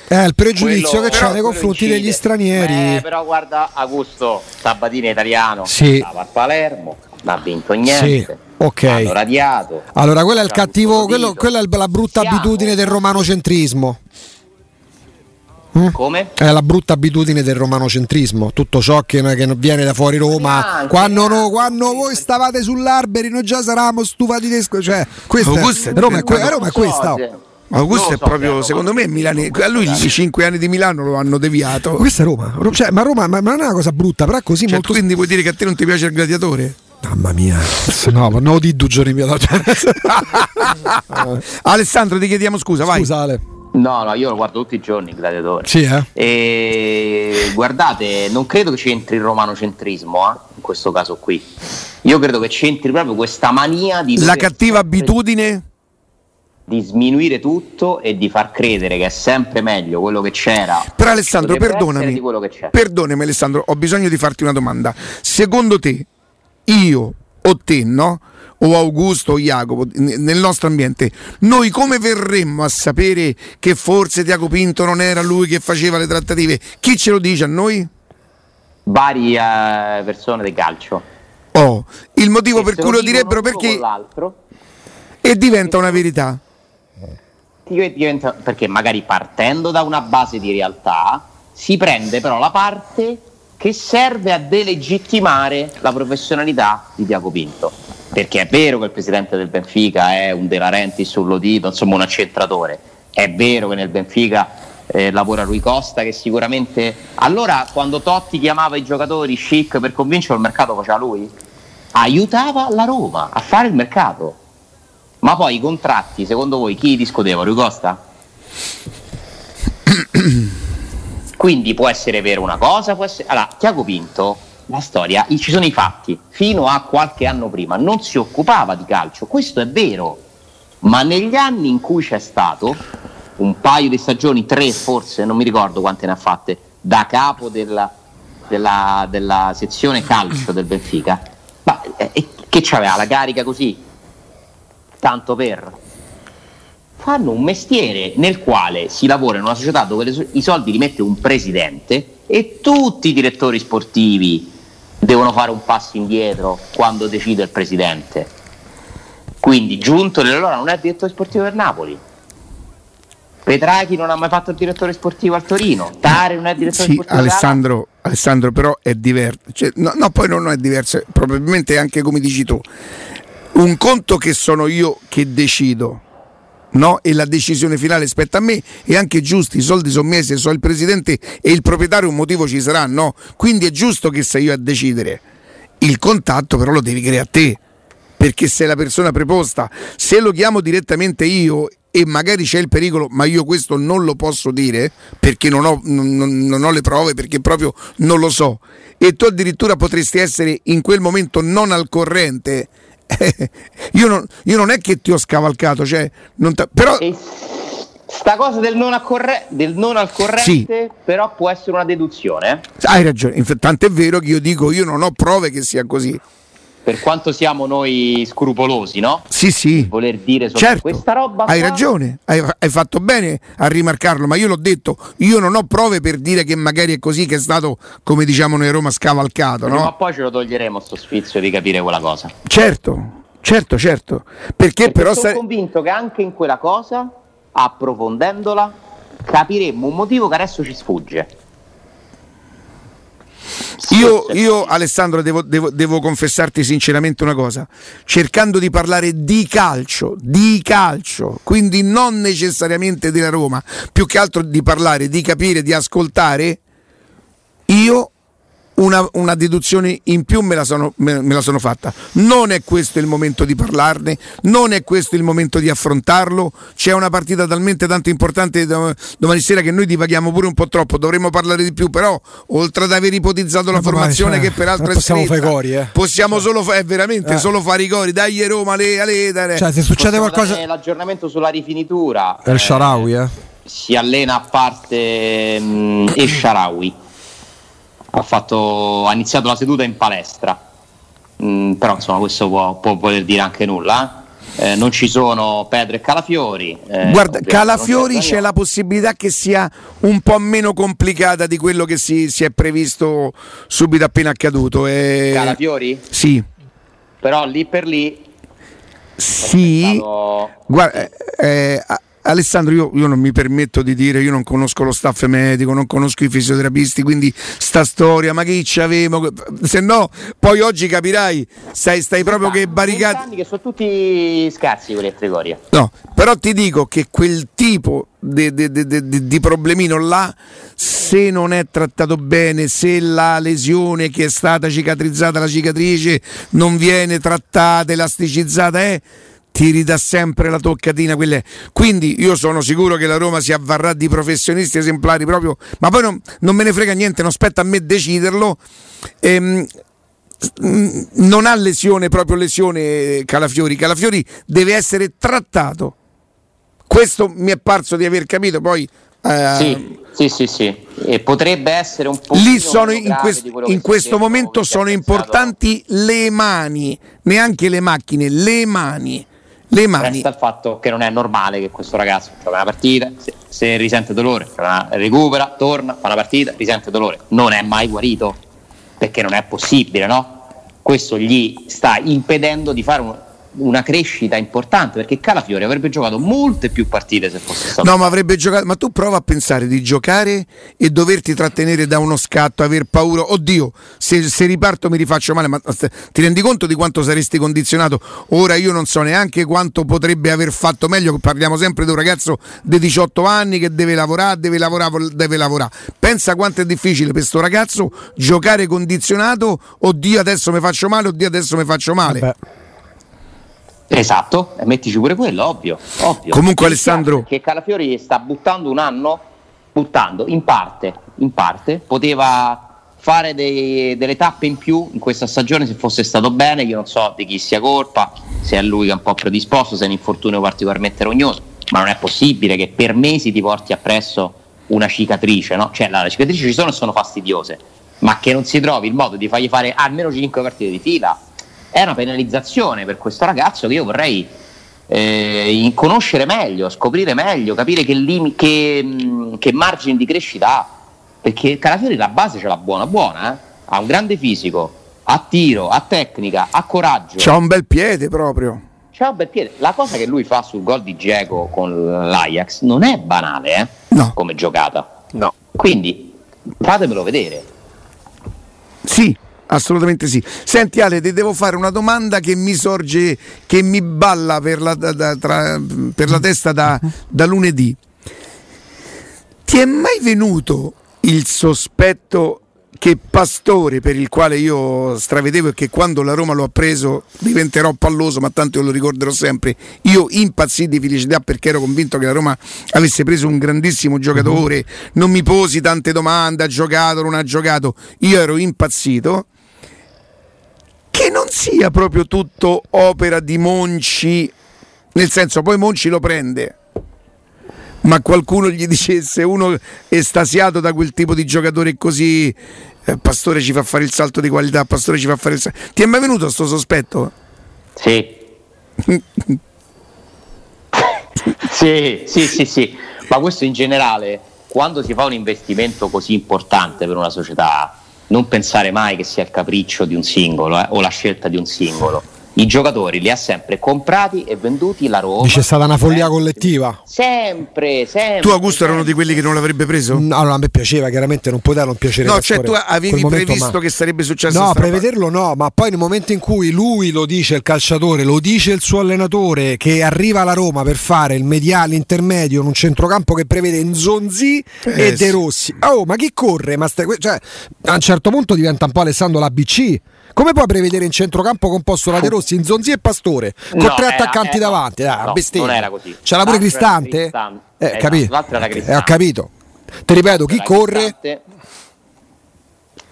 È il pregiudizio Quello- che c'è nei confronti incide. degli stranieri. Eh, però guarda, Augusto Sabatini è italiano, Sì. stava a Palermo, non ha vinto niente. Sì, ok. Hanno radiato. Allora, quella è il cattivo, quello- quella è la brutta Siamo- abitudine del romanocentrismo. Come? È la brutta abitudine del romanocentrismo, tutto ciò che, che viene da fuori Roma. Neanche, quando, no- quando voi stavate sull'alberi, noi già saravamo stufati di cioè, questa Augusto è Roma, è, que- Roma è questa. oh. Augusto Non è so proprio, secondo me, Milani- a lui i cinque anni di Milano lo hanno deviato. Questa è Roma, Ro- cioè, ma Roma ma ma non è una cosa brutta, però è così Cioè, molto. quindi vuoi dire che a te non ti piace il gladiatore? Mamma mia, no, ma no, di due giorni mia. Alessandro, ti chiediamo scusa, vai. Scusa, Ale. No, no, io lo guardo tutti i giorni il gladiatore. Sì, eh? E guardate, non credo che c'entri il romanocentrismo eh, in questo caso qui. Io credo che c'entri proprio questa mania di, La cattiva abitudine? di sminuire tutto e di far credere che è sempre meglio quello che c'era. Però Alessandro, perdonami. Perdonami Alessandro, ho bisogno di farti una domanda. Secondo te, io o te, no? O Augusto o Jacopo, nel nostro ambiente, noi come verremmo a sapere che forse Tiago Pinto non era lui che faceva le trattative? Chi ce lo dice a noi? Varie persone del calcio. Oh, il motivo Che per cui lo direbbero perché e diventa una verità. div- diventa- perché magari partendo da una base di realtà si prende però la parte che serve a delegittimare la professionalità di Tiago Pinto. Perché è vero che il presidente del Benfica è un De Laurentiis sull'udito, insomma un accentratore. È vero che nel Benfica eh, lavora Rui Costa che sicuramente... Allora quando Totti chiamava i giocatori chic per convincere il mercato faceva lui? Aiutava la Roma a fare il mercato. Ma poi i contratti, secondo voi chi discuteva? Rui Costa? Quindi può essere vero una cosa, può essere... Allora, Tiago Pinto, la storia, ci sono i fatti, fino a qualche anno prima non si occupava di calcio, questo è vero, ma negli anni in cui c'è stato, un paio di stagioni, tre forse, non mi ricordo quante ne ha fatte, da capo della, della- della sezione calcio del Benfica, ma eh, eh, che c'aveva la carica così? Tanto per fanno un mestiere nel quale si lavora in una società dove le i soldi li mette un presidente e tutti i direttori sportivi devono fare un passo indietro quando decide il presidente. Quindi Giunto allora non è direttore sportivo per Napoli. Petrachi non ha mai fatto il direttore sportivo al Torino. Tare non è direttore Sì, sportivo Alessandro, Alessandro, però è diverso. Cioè, no, no, poi non è diverso, probabilmente anche come dici tu. Un conto che sono io che decido. No? E la decisione finale spetta a me e anche giusti, i soldi sono miei, se so il presidente e il proprietario un motivo ci sarà, no? Quindi è giusto che sei io a decidere. Il contatto però lo devi creare a te, perché sei la persona preposta. Se lo chiamo direttamente io e magari c'è il pericolo, ma io questo non lo posso dire perché non ho, non- non ho le prove, perché proprio non lo so, e tu addirittura potresti essere in quel momento non al corrente. io, non, io non è che ti ho scavalcato, cioè, non t'ha- però sta cosa del non, accorre- del non al corrente però può essere una deduzione. eh. hai ragione, Inf- tant'è vero che io dico io non ho prove che sia così. Per quanto siamo noi scrupolosi, no? Sì, sì. Voler dire solo Certo, questa roba. hai qua- ragione, hai, hai fatto bene a rimarcarlo, ma io l'ho detto, io non ho prove per dire che magari è così che è stato, come diciamo noi a Roma, scavalcato, no? poi ce lo toglieremo sto sfizio di capire quella cosa. Certo, certo, certo. Perché, Perché però sono sare- convinto che anche in quella cosa, approfondendola, capiremmo un motivo che adesso ci sfugge. Io, io, Alessandro devo, devo- devo confessarti sinceramente una cosa, cercando di parlare di calcio, di calcio, quindi non necessariamente della Roma, più che altro di parlare, di capire, di ascoltare, io una, una deduzione in più me la, sono, me- me la sono fatta. Non è questo il momento di parlarne, non è questo il momento di affrontarlo. C'è una partita talmente tanto importante dom- domani sera che noi divaghiamo pure un po' troppo, dovremmo parlare di più, però oltre ad aver ipotizzato la formazione cioè, che peraltro è possiamo fare i cori, eh. possiamo solo fare veramente Eh. solo fare i cori, dai Roma, ale, ale, dai. Cioè, se succede Possiamo qualcosa. l'aggiornamento sulla rifinitura. È il Eh, Sharawi, eh. si allena a parte mm, e Sharawi ha, fatto, ha iniziato la seduta in palestra, mm, però insomma questo può, può voler dire anche nulla. Eh? Eh, non ci sono Pedro e Calafiori. Eh, Guarda, Calafiori c'è, la possibilità che sia un po' meno complicata di quello che si, si è previsto subito appena accaduto. E... Calafiori? Sì. Però lì per lì. Sì. Guarda, eh, eh Alessandro, io, io, non mi permetto di dire, io non conosco lo staff medico, non conosco i fisioterapisti, quindi sta storia, ma che ci avevo? Se no, poi oggi capirai, stai, stai proprio che barricati. che sono tutti scarsi quelli a Trigoria. No, però ti dico che quel tipo di, di, di, di problemino là, se non è trattato bene, se la lesione che è stata cicatrizzata, la cicatrice non viene trattata, elasticizzata, è... Eh, ti ridà sempre la toccatina. Quelle. Quindi io sono sicuro che la Roma si avvarrà di professionisti esemplari proprio, ma poi non, non me ne frega niente, non spetta a me deciderlo. Ehm, non ha lesione, proprio lesione Calafiori. Calafiori deve essere trattato. Questo mi è parso di aver capito, poi eh, sì, sì, sì, sì. E potrebbe essere un po'. Lì sono in, quest- in questo momento sono importanti le mani, neanche le macchine, le mani le mani. Resta il fatto che non è normale che questo ragazzo gioca una partita, se, se risente dolore, recupera, torna, fa una partita, risente dolore. Non è mai guarito, perché non è possibile, no? Questo gli sta impedendo di fare un, una crescita importante perché Calafiori avrebbe giocato molte più partite se fosse stato. No, ma avrebbe giocato. Ma tu prova a pensare di giocare e doverti trattenere da uno scatto, aver paura. Oddio, se, se riparto mi rifaccio male, ma ti rendi conto di quanto saresti condizionato? Ora io non so neanche quanto potrebbe aver fatto meglio. Parliamo sempre di un ragazzo di 18 anni che deve lavorare, deve lavorare, deve lavorare. Pensa quanto è difficile per questo ragazzo giocare condizionato. Oddio, adesso mi faccio male, oddio, adesso mi faccio male. Beh. Esatto, mettici pure quello, ovvio. ovvio. Comunque Alessandro... Che Calafiori sta buttando un anno, buttando in parte, in parte, poteva fare dei, delle tappe in più in questa stagione se fosse stato bene, io non so di chi sia colpa, se è lui che è un po' predisposto, se è un infortunio particolarmente rognoso, ma non è possibile che per mesi ti porti appresso una cicatrice, no? Cioè le cicatrici ci sono e sono fastidiose, ma che non si trovi il modo di fargli fare almeno 5 partite di fila è una penalizzazione per questo ragazzo che io vorrei eh, conoscere meglio, scoprire meglio, capire che, lim- che, mm, che margini di crescita ha. Perché Calafiori la base ce l'ha buona, buona, eh? ha un grande fisico, ha tiro, ha tecnica, ha coraggio. C'ha un bel piede proprio. C'ha un bel piede. La cosa che lui fa sul gol di Geco con l'Ajax non è banale, eh? No. Come giocata. No. Quindi fatemelo vedere. Sì, Assolutamente sì. Senti Ale, ti devo fare una domanda che mi sorge, che mi balla per la, da, tra, per la testa da, da lunedì. Ti è mai venuto il sospetto che Pastore, per il quale io stravedevo e che quando la Roma lo ha preso diventerò palloso, ma tanto io lo ricorderò sempre, io impazzì di felicità perché ero convinto che la Roma avesse preso un grandissimo giocatore, non mi posi tante domande, ha giocato, non ha giocato, io ero impazzito che non sia proprio tutto opera di Monci, nel senso poi Monci lo prende, ma qualcuno gli dicesse uno estasiato da quel tipo di giocatore così, eh, Pastore ci fa fare il salto di qualità, Pastore ci fa fare il salto. Ti è mai venuto questo sospetto? Sì. sì, sì, sì, sì, ma questo in generale, quando si fa un investimento così importante per una società, non pensare mai che sia il capriccio di un singolo eh, o la scelta di un singolo i giocatori li ha sempre comprati e venduti la Roma. C'è stata una follia collettiva. Sempre, sempre. Tu Augusto sempre. uno di quelli che non l'avrebbe preso? No, allora a me piaceva, chiaramente non poteva non piacere. No, cioè tu avevi previsto ma... che sarebbe successo No, prevederlo no, ma poi nel momento in cui lui lo dice il calciatore, lo dice il suo allenatore che arriva alla Roma per fare il mediale intermedio in un centrocampo che prevede Nzonzi eh, e De Rossi. Oh, ma chi corre? Ma stai... cioè, a un certo punto diventa un po' Alessandro l'ABC come puoi prevedere in centrocampo composto da De Rossi, Zonzi e Pastore con no, tre era, attaccanti era, davanti? Ah, no, non era così. C'era pure Cristante? Cristante. Eh, esatto, capito. L'altra era Cristante. Eh, ho capito. Ti ripeto, chi corre?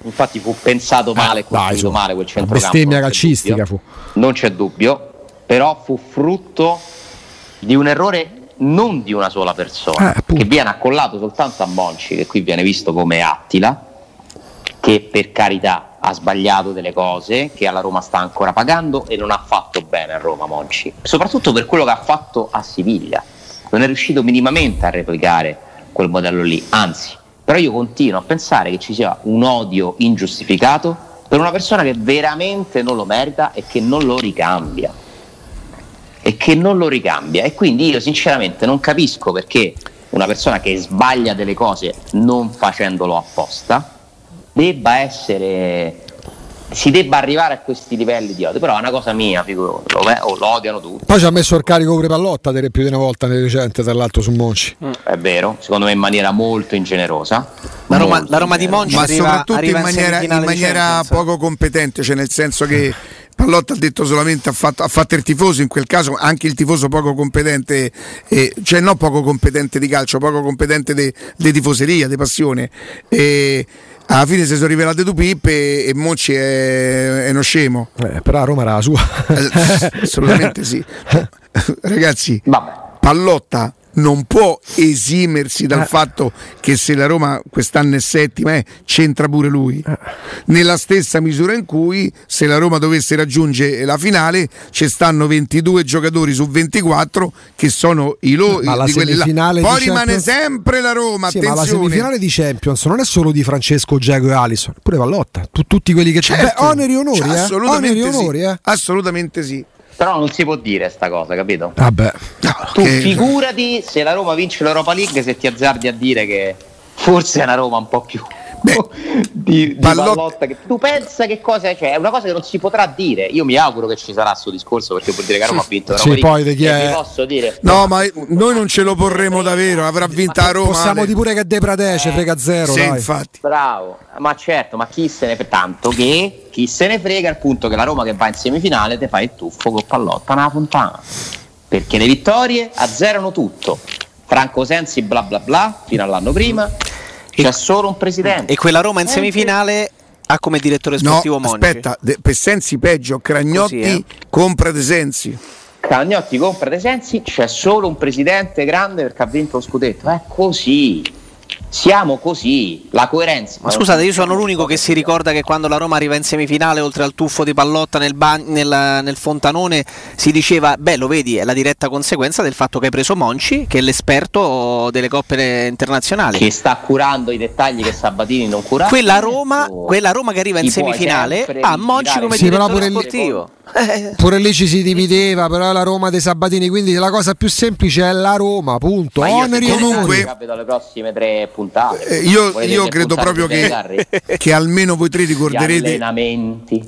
Infatti fu pensato male, eh, costruito male quel centrocampo. Bestemmia calcistica fu. Non c'è dubbio, però fu frutto di un errore non di una sola persona, eh, che viene accollato soltanto a Monci, che qui viene visto come Attila, che per carità ha sbagliato delle cose che alla Roma sta ancora pagando e non ha fatto bene a Roma Monci, soprattutto per quello che ha fatto a Siviglia. Non è riuscito minimamente a replicare quel modello lì, anzi, però io continuo a pensare che ci sia un odio ingiustificato per una persona che veramente non lo merita e che non lo ricambia. E che non lo ricambia. E quindi io sinceramente non capisco perché una persona che sbaglia delle cose non facendolo apposta debba essere si debba arrivare a questi livelli di odio, però è una cosa mia, lo, lo, lo odiano tutti. Poi ci ha messo il carico pure Pallotta dire più di una volta nel recente, tra l'altro su Monci. Mm. È vero, secondo me in maniera molto ingenerosa. La Roma, la Roma di Monci ma arriva, soprattutto arriva in maniera, in maniera poco competente, cioè nel senso che Pallotta ha detto solamente ha fatto, ha fatto, il tifoso, in quel caso anche il tifoso poco competente, eh, cioè non poco competente di calcio, poco competente di tifoseria, di passione. Eh, alla fine si sono rivelate due pippe e Monci è, è uno scemo. Eh, però a Roma era la sua. Eh, assolutamente sì. Ragazzi, Vabbè. Pallotta non può esimersi dal eh. fatto che se la Roma quest'anno è settima eh, c'entra pure lui eh. nella stessa misura in cui se la Roma dovesse raggiungere la finale ci stanno 22 giocatori su 24 che sono i loro là. poi rimane sempre la Roma sì, ma la semifinale di Champions non è solo di Francesco Giacomo e Alisson pure Vallotta tu, tutti quelli che certo. c'è oneri e onori, cioè, eh? assolutamente, oneri, sì. onori eh? assolutamente sì però non si può dire sta cosa, capito? Vabbè. No, tu che... figurati se la Roma vince l'Europa League se ti azzardi a dire che forse è una Roma un po' più di, di pallotta. Che, tu pensa che cosa è? Cioè, è una cosa che non si potrà dire. Io mi auguro che ci sarà questo discorso perché vuol dire che Roma ha vinto sì, poi di chi è... posso dire. No, ma noi non ce lo porremo davvero. Avrà vinto a Roma. Possiamo dire pure che De Pradece, eh, frega zero. Sì, dai. infatti. Bravo, ma certo, ma chi se ne frega? Tanto che chi se ne frega al punto che la Roma che va in semifinale te fa il tuffo con pallotta una fontana. Perché le vittorie azzerano tutto. Franco Sensi bla bla bla fino all'anno prima c'è solo un presidente. E quella Roma in semifinale ha come direttore sportivo no, Monci. Aspetta, de, per Sensi peggio, Cragnotti Così, eh? compra De Sensi. Cragnotti compra De Sensi, c'è solo un presidente grande perché ha vinto lo scudetto. È così. Siamo così, la coerenza. Ma scusate, io sono l'unico che si ricorda che quando la Roma arriva in semifinale, oltre al tuffo di pallotta nel, ban- nel, nel, Fontanone, si diceva: Beh, lo vedi, è la diretta conseguenza del fatto che hai preso Monci, che è l'esperto delle coppe internazionali. Che sta curando i dettagli che Sabatini non curava. Quella Roma, quella Roma che arriva in semifinale ha Monci come sì, direttore sportivo. Pure lì ci si divideva, però è la Roma dei Sabatini, quindi la cosa più semplice è la Roma, punto. Oneri o onori. le prossime tre puntate. Eh, io, io credo proprio che, che, almeno voi tre ricorderete. Gli allenamenti.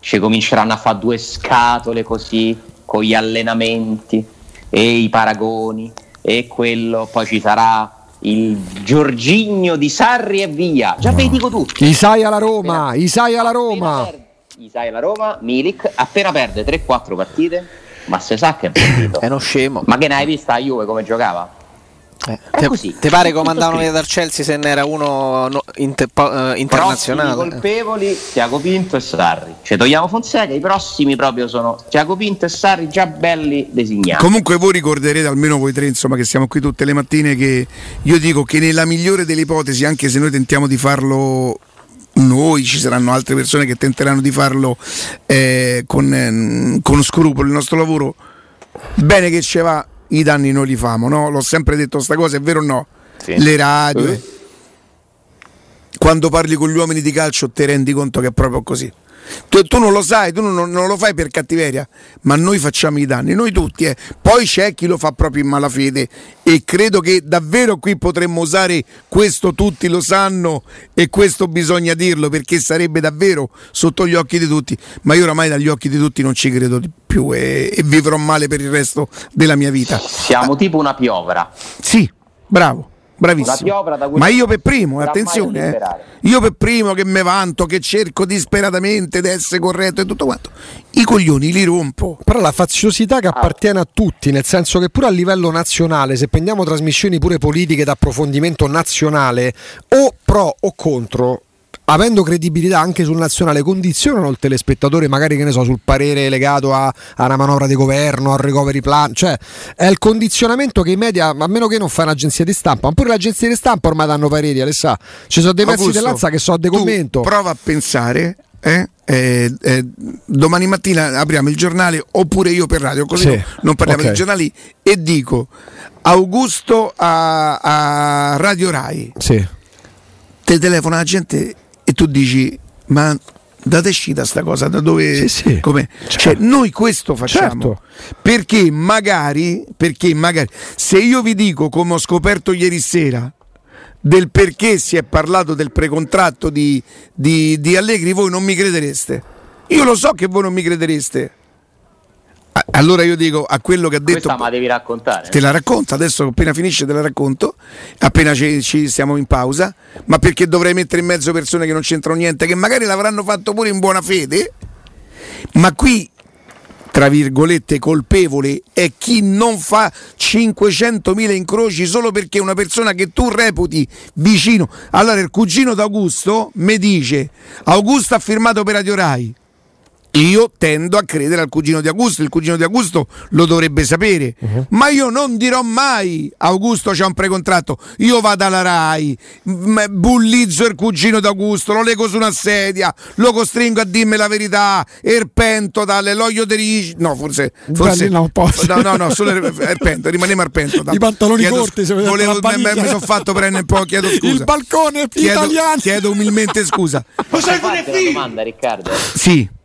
Ci cominceranno a fare due scatole così, con gli allenamenti e i paragoni e quello, poi ci sarà il Giorgigno di Sarri e via. Già no. ve li dico tutti. Isai alla Roma, Isai alla Roma. Isai alla Roma, Milik, appena perde 3-4 partite, ma se sa che è è uno scemo. Ma che ne hai vista a Juve come giocava? Eh, te, te, pare come andavano via dal Chelsea se ne era uno no, inter, uh, internazionale? I colpevoli Tiago Pinto e Sarri. Cioè togliamo Fonseca, i prossimi proprio sono Tiago Pinto e Sarri già belli designati. Comunque voi ricorderete, almeno voi tre, insomma, che siamo qui tutte le mattine, che io dico che nella migliore delle ipotesi, anche se noi tentiamo di farlo noi, ci saranno altre persone che tenteranno di farlo eh, con, eh, con scrupolo il nostro lavoro. Bene che ci va, i danni noi li famo, no? L'ho sempre detto sta cosa, è vero o no? Sì. Le radio. Sì. Quando parli con gli uomini di calcio ti rendi conto che è proprio così. Tu, tu, non lo sai, tu non, non, lo fai per cattiveria, ma noi facciamo i danni, noi tutti. Eh. Poi c'è chi lo fa proprio in malafede e credo che davvero qui potremmo usare questo tutti lo sanno e questo bisogna dirlo perché sarebbe davvero sotto gli occhi di tutti, ma io oramai dagli occhi di tutti non ci credo più e, e vivrò male per il resto della mia vita. Siamo ah. tipo una piovra. Sì, bravo. Bravissimo. Ma io per primo, attenzione, eh, io per primo che mi vanto, che cerco disperatamente di essere corretto e tutto quanto, i coglioni li rompo. Però la faziosità che appartiene a tutti, nel senso che pure a livello nazionale, se prendiamo trasmissioni pure politiche d'approfondimento nazionale, o pro o contro, avendo credibilità anche sul nazionale, condizionano il telespettatore, magari che ne so, sul parere legato a, a una manovra di governo, al recovery plan. Cioè, è il condizionamento che i media, a meno che non fai un'agenzia di stampa, ma pure le agenzie di stampa ormai danno pareri, Alessà. Ci sono dei pezzi Augusto, dell'Anza che so di tu commento. Prova a pensare. eh, eh, eh, domani mattina apriamo il giornale oppure io per radio così Sì, no- non parliamo ok. di giornali e dico Augusto a, a Radio Rai Sì. te telefona la gente tu dici ma da te è uscita sta cosa da dove Sì, sì. com'è? Certo. cioè noi questo facciamo Certo. perché magari perché magari se io vi dico come ho scoperto ieri sera del perché si è parlato del precontratto di, di, di Allegri voi non mi credereste io lo so che voi non mi credereste allora io dico a quello che ha detto Questa me la devi raccontare. Te la racconto adesso, appena finisce te la racconto, appena ci, ci stiamo in pausa, ma perché dovrei mettere in mezzo persone che non c'entrano niente, che magari l'avranno fatto pure in buona fede, ma qui, tra virgolette, colpevole è chi non fa 500.000 incroci solo perché una persona che tu reputi vicino. Allora il cugino d'Augusto mi dice, Augusto ha firmato per Radio Rai. Io tendo a credere al cugino di Augusto, il cugino di Augusto lo dovrebbe sapere, ma io non dirò mai Augusto c'ha un precontratto, io vado alla RAI, m- bullizzo il cugino di Augusto, lo leggo su una sedia, lo costringo a dirmi la verità, erpento dall'eloio di Ricci, no forse, forse no, no, no, no, solo er- erpento, rimaniamo erpento. I pantaloni Chiedo- corti, se volevo, la mi, sono fatto prendere un po', chiedo scusa. Il balcone chiedo, italiano. chiedo umilmente scusa. Posso farti una domanda, Riccardo? Sì.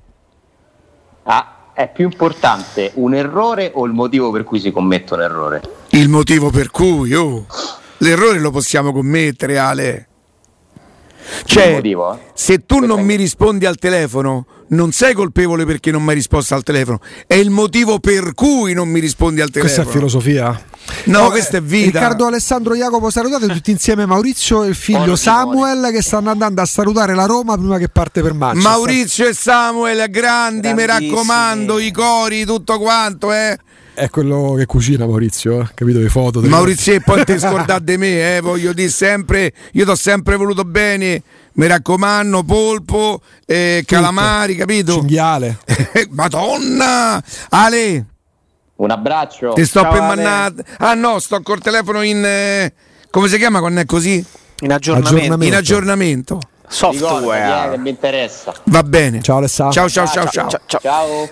Ah, è più importante un errore o il motivo per cui si commette un errore? Il motivo per cui oh, l'errore lo possiamo commettere, Ale. Cioè, motivo? eh? se tu non Perché- mi rispondi al telefono, non sei colpevole perché non mi hai risposto al telefono, è il motivo per cui non mi rispondi al Questa telefono. è filosofia. No, Oh, questa è eh, vita. Riccardo Alessandro Jacopo salutate tutti insieme Maurizio e il figlio Oro Samuel che stanno andando a salutare la Roma prima che parte per Manchester. Maurizio e Samuel, grandi, mi raccomando, i cori, tutto quanto, eh. È quello che cucina Maurizio, eh? capito le foto. Maurizio, e poi ti scordate di me, eh, voglio dire sempre, io ti ho sempre voluto bene, mi raccomando, polpo, eh, calamari, capito? Cinghiale. Madonna! Ale, Un abbraccio. ti sto Ciao, per mannare. Ah no, sto col telefono in... eh, come si chiama quando è così? In aggiornamento. Aggiornamento. In aggiornamento. Software. mi interessa. Va bene. Ciao Alessandro. ciao, ciao, ciao. ciao. ciao. Ciao.